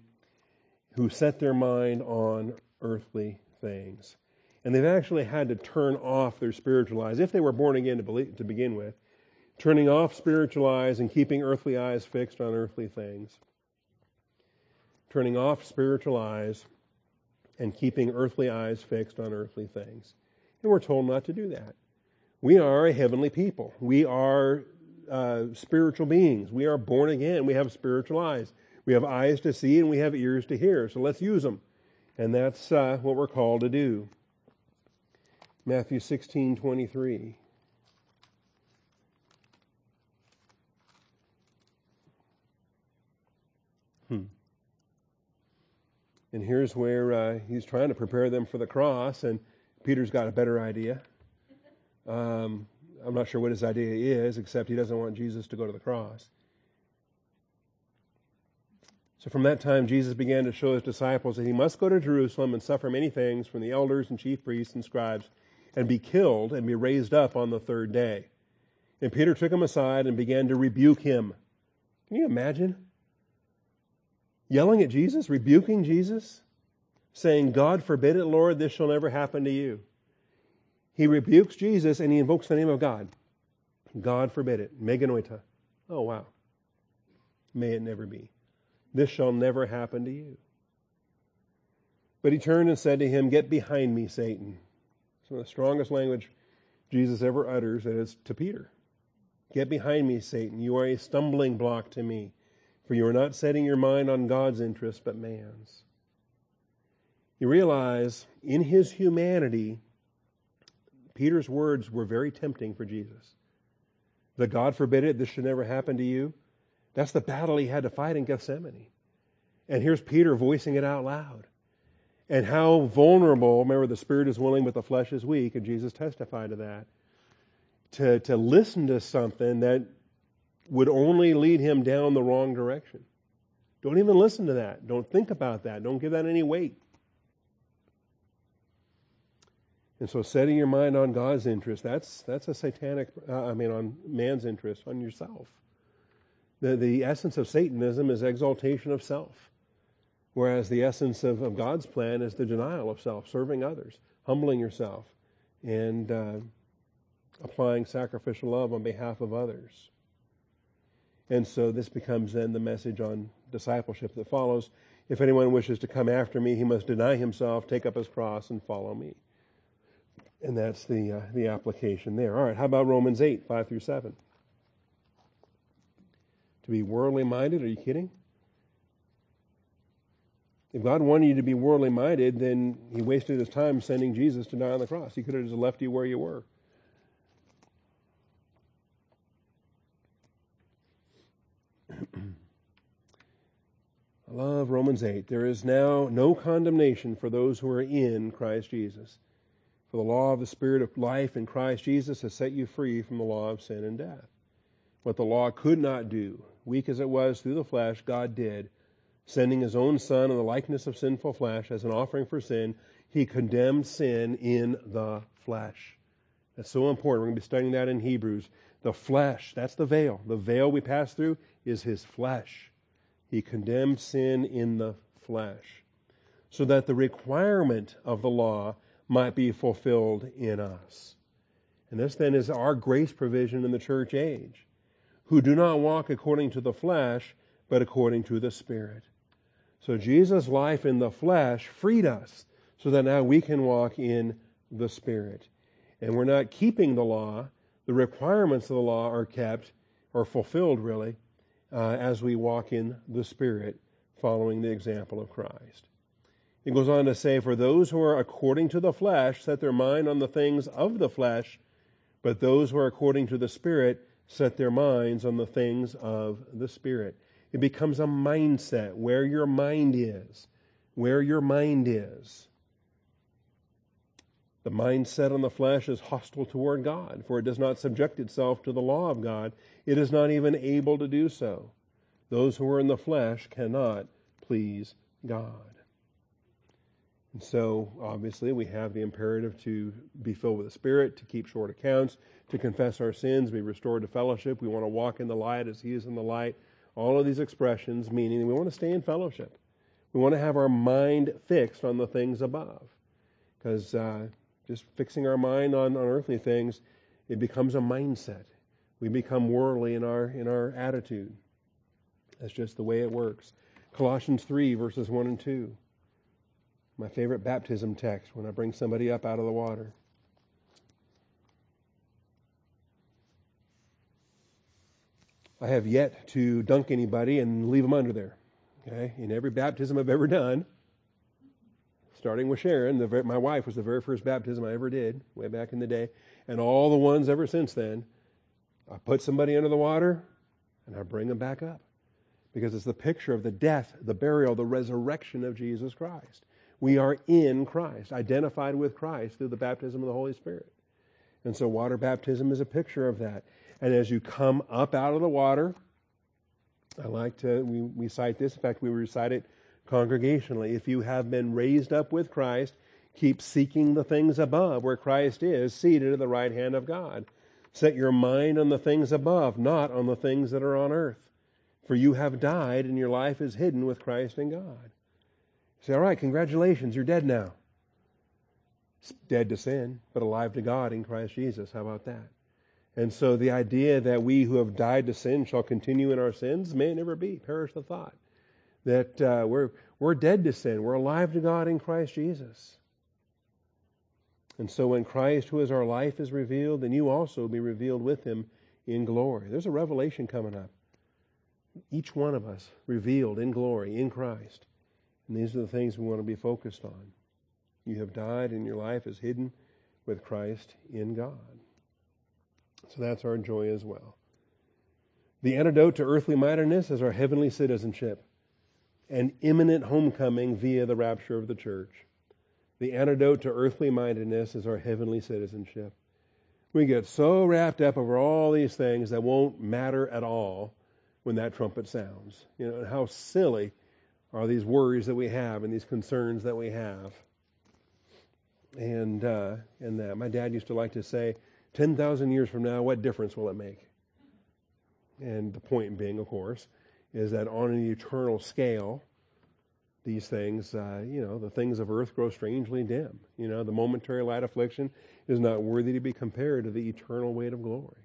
who set their mind on earthly things. And they've actually had to turn off their spiritual eyes, if they were born again to, believe, to begin with, turning off spiritual eyes and keeping earthly eyes fixed on earthly things. Turning off spiritual eyes and keeping earthly eyes fixed on earthly things. And we're told not to do that. We are a heavenly people. We are uh, spiritual beings. We are born again. We have spiritual eyes. We have eyes to see and we have ears to hear. So let's use them. And that's uh, what we're called to do. Matthew 16 23. Hmm. And here's where uh, he's trying to prepare them for the cross, and Peter's got a better idea. Um, I'm not sure what his idea is, except he doesn't want Jesus to go to the cross. So from that time, Jesus began to show his disciples that he must go to Jerusalem and suffer many things from the elders and chief priests and scribes and be killed and be raised up on the third day. And Peter took him aside and began to rebuke him. Can you imagine? Yelling at Jesus, rebuking Jesus, saying, God forbid it, Lord, this shall never happen to you. He rebukes Jesus and he invokes the name of God. God forbid it. Me genoito. Oh, wow. May it never be. This shall never happen to you. But he turned and said to him, Get behind me, Satan. It's one of the strongest language Jesus ever utters, and it's to Peter. Get behind me, Satan. You are a stumbling block to me, for you are not setting your mind on God's interest, but man's. You realize in his humanity, Peter's words were very tempting for Jesus. The God forbid it, this should never happen to you. That's the battle he had to fight in Gethsemane. And here's Peter voicing it out loud. And how vulnerable, remember, the spirit is willing, but the flesh is weak, and Jesus testified to that. To, to listen to something that would only lead him down the wrong direction. Don't even listen to that. Don't think about that. Don't give that any weight. And so setting your mind on God's interest, that's, that's a satanic, uh, I mean, on man's interest, on yourself. The, the essence of Satanism is exaltation of self, whereas the essence of, of God's plan is the denial of self, serving others, humbling yourself, and uh, applying sacrificial love on behalf of others. And so this becomes then the message on discipleship that follows. If anyone wishes to come after me, he must deny himself, take up his cross, and follow me. And that's the, uh, the application there. All right, how about Romans 8, 5 through 7? to be worldly minded? Are you kidding? If God wanted you to be worldly minded, then He wasted His time sending Jesus to die on the cross. He could have just left you where you were. *clears throat* I love Romans 8. There is now no condemnation for those who are in Christ Jesus. For the law of the Spirit of life in Christ Jesus has set you free from the law of sin and death. What the law could not do, weak as it was through the flesh, God did, sending his own Son in the likeness of sinful flesh as an offering for sin. He condemned sin in the flesh. That's so important. We're going to be studying that in Hebrews. The flesh, that's the veil. The veil we pass through is his flesh. He condemned sin in the flesh so that the requirement of the law might be fulfilled in us. And this then is our grace provision in the church age who do not walk according to the flesh, but according to the Spirit. So Jesus' life in the flesh freed us so that now we can walk in the Spirit. And we're not keeping the law. The requirements of the law are kept, or fulfilled really, uh, as we walk in the Spirit, following the example of Christ. It goes on to say, For those who are according to the flesh set their mind on the things of the flesh, but those who are according to the Spirit set their minds on the things of the Spirit. It becomes a mindset where your mind is. where your mind is. The mind set on the flesh is hostile toward God, for it does not subject itself to the law of God. It is not even able to do so. Those who are in the flesh cannot please God. And so, obviously, we have the imperative to be filled with the Spirit, to keep short accounts, to confess our sins, be restored to fellowship. We want to walk in the light as He is in the light. All of these expressions meaning we want to stay in fellowship. We want to have our mind fixed on the things above. Because uh, just fixing our mind on, on earthly things, it becomes a mindset. We become worldly in our, in our attitude. That's just the way it works. Colossians 3, verses 1 and 2 my favorite baptism text when I bring somebody up out of the water. I have yet to dunk anybody and leave them under there. Okay, in every baptism I've ever done, starting with Sharon, the, my wife was the very first baptism I ever did way back in the day, and all the ones ever since then. I put somebody under the water and I bring them back up because it's the picture of the death, the burial, the resurrection of Jesus Christ. We are in Christ, identified with Christ through the baptism of the Holy Spirit. And so water baptism is a picture of that. And as you come up out of the water, I like to, we, we cite this. In fact, we recite it congregationally. If you have been raised up with Christ, keep seeking the things above where Christ is, seated at the right hand of God. Set your mind on the things above, not on the things that are on earth. For you have died, and your life is hidden with Christ in God. Say, all right, congratulations, you're dead now. Dead to sin, but alive to God in Christ Jesus. How about that? And so the idea that we who have died to sin shall continue in our sins may never be. Perish the thought. That uh, we're, we're dead to sin. We're alive to God in Christ Jesus. And so when Christ, who is our life, is revealed, then you also be revealed with him in glory. There's a revelation coming up. Each one of us revealed in glory in Christ. And these are the things we want to be focused on. You have died, and your life is hidden with Christ in God. So that's our joy as well. The antidote to earthly mindedness is our heavenly citizenship and imminent homecoming via the rapture of the church. The antidote to earthly mindedness is our heavenly citizenship. We get so wrapped up over all these things that won't matter at all when that trumpet sounds. You know, how silly are these worries that we have and these concerns that we have. And uh, and that my dad used to like to say, ten thousand years from now, what difference will it make? And the point being, of course, is that on an eternal scale, these things, uh, you know, the things of earth grow strangely dim. You know, the momentary light affliction is not worthy to be compared to the eternal weight of glory.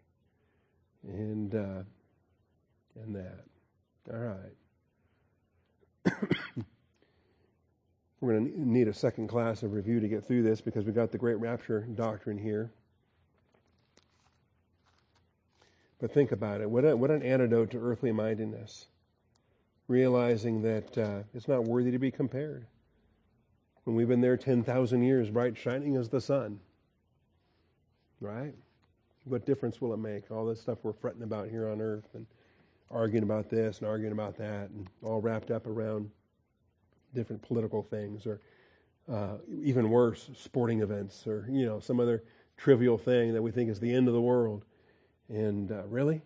And uh, and that. All right. *coughs* We're going to need a second class of review to get through this because we've got the great rapture doctrine here. But think about it. What, a, what an antidote to earthly mindedness. Realizing that uh, it's not worthy to be compared. When we've been there 10,000 years, bright shining as the sun. Right? What difference will it make? All this stuff we're fretting about here on earth and arguing about this and arguing about that, and all wrapped up around different political things, or uh, even worse, sporting events, or you know some other trivial thing that we think is the end of the world. And uh, really,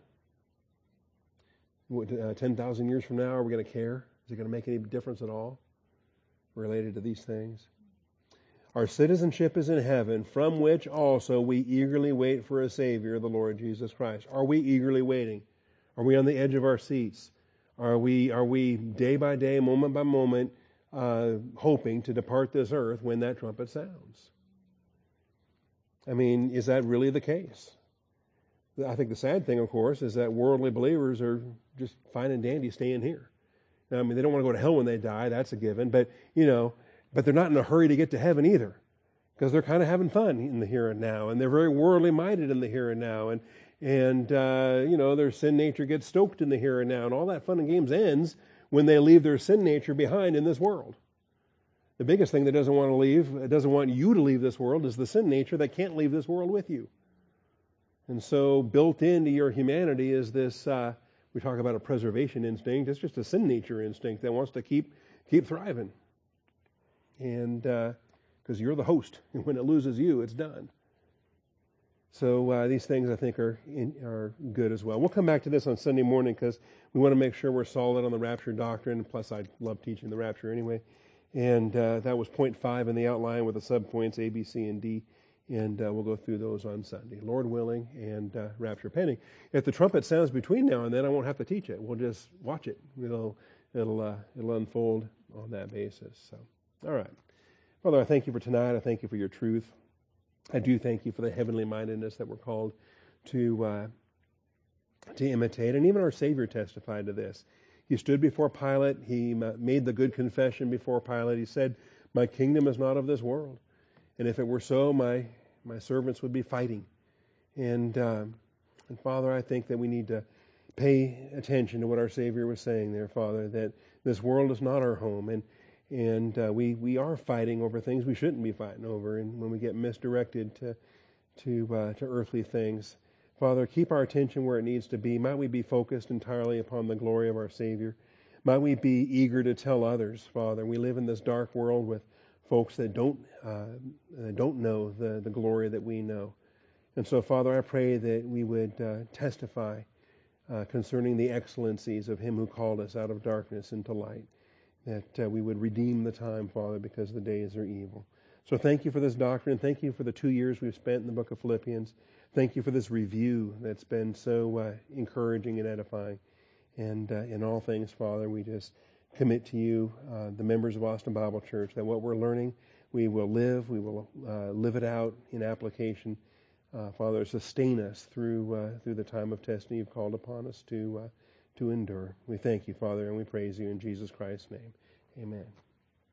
what, uh, ten thousand years from now, are we going to care? Is it going to make any difference at all related to these things? Our citizenship is in heaven, from which also we eagerly wait for a Savior, the Lord Jesus Christ. Are we eagerly waiting? Are we on the edge of our seats? Are we, are we day by day, moment by moment, uh, hoping to depart this earth when that trumpet sounds? I mean, is that really the case? I think the sad thing, of course, is that worldly believers are just fine and dandy staying here. I mean, they don't want to go to hell when they die, that's a given, but, you know, but they're not in a hurry to get to heaven either because they're kind of having fun in the here and now, and they're very worldly minded in the here and now, and and uh, you know their sin nature gets stoked in the here and now, and all that fun and games ends when they leave their sin nature behind in this world. The biggest thing that doesn't want to leave, doesn't want you to leave this world, is the sin nature that can't leave this world with you. And so, built into your humanity is this. Uh, we talk about a preservation instinct. It's just a sin nature instinct that wants to keep keep thriving. and because uh, you're the host, *laughs* and when it loses you, it's done. So uh, these things I think are in, are good as well. We'll come back to this on Sunday morning because we want to make sure we're solid on the rapture doctrine. Plus, I love teaching the rapture anyway. And uh, that was point five in the outline with the subpoints A, B, C, and D. And uh, we'll go through those on Sunday, Lord willing, and uh, rapture pending. If the trumpet sounds between now and then, I won't have to teach it. We'll just watch it. It'll it'll uh, it'll unfold on that basis. So, all right, Father, I thank you for tonight. I thank you for your truth. I do thank you for the heavenly mindedness that we're called to uh, to imitate, and even our Savior testified to this. He stood before Pilate. He made the good confession before Pilate. He said, "My kingdom is not of this world, and if it were so, my my servants would be fighting." And um, and Father, I think that we need to pay attention to what our Savior was saying there, Father. That this world is not our home, and and uh, we we are fighting over things we shouldn't be fighting over, and when we get misdirected to to uh, to earthly things, Father, keep our attention where it needs to be. Might we be focused entirely upon the glory of our Savior? Might we be eager to tell others, Father? We live in this dark world with folks that don't uh, don't know the the glory that we know, and so Father, I pray that we would uh, testify uh, concerning the excellencies of Him who called us out of darkness into light that uh, we would redeem the time, Father, because the days are evil. So thank you for this doctrine. Thank you for the two years we've spent in the book of Philippians. Thank you for this review that's been so uh, encouraging and edifying. And uh, in all things, Father, we just commit to you, uh, the members of Austin Bible Church, that what we're learning, we will live, we will uh, live it out in application. Uh, Father, sustain us through through the time of testing you've called upon us to to endure. We thank you, Father, and we praise you in Jesus Christ's name. Amen.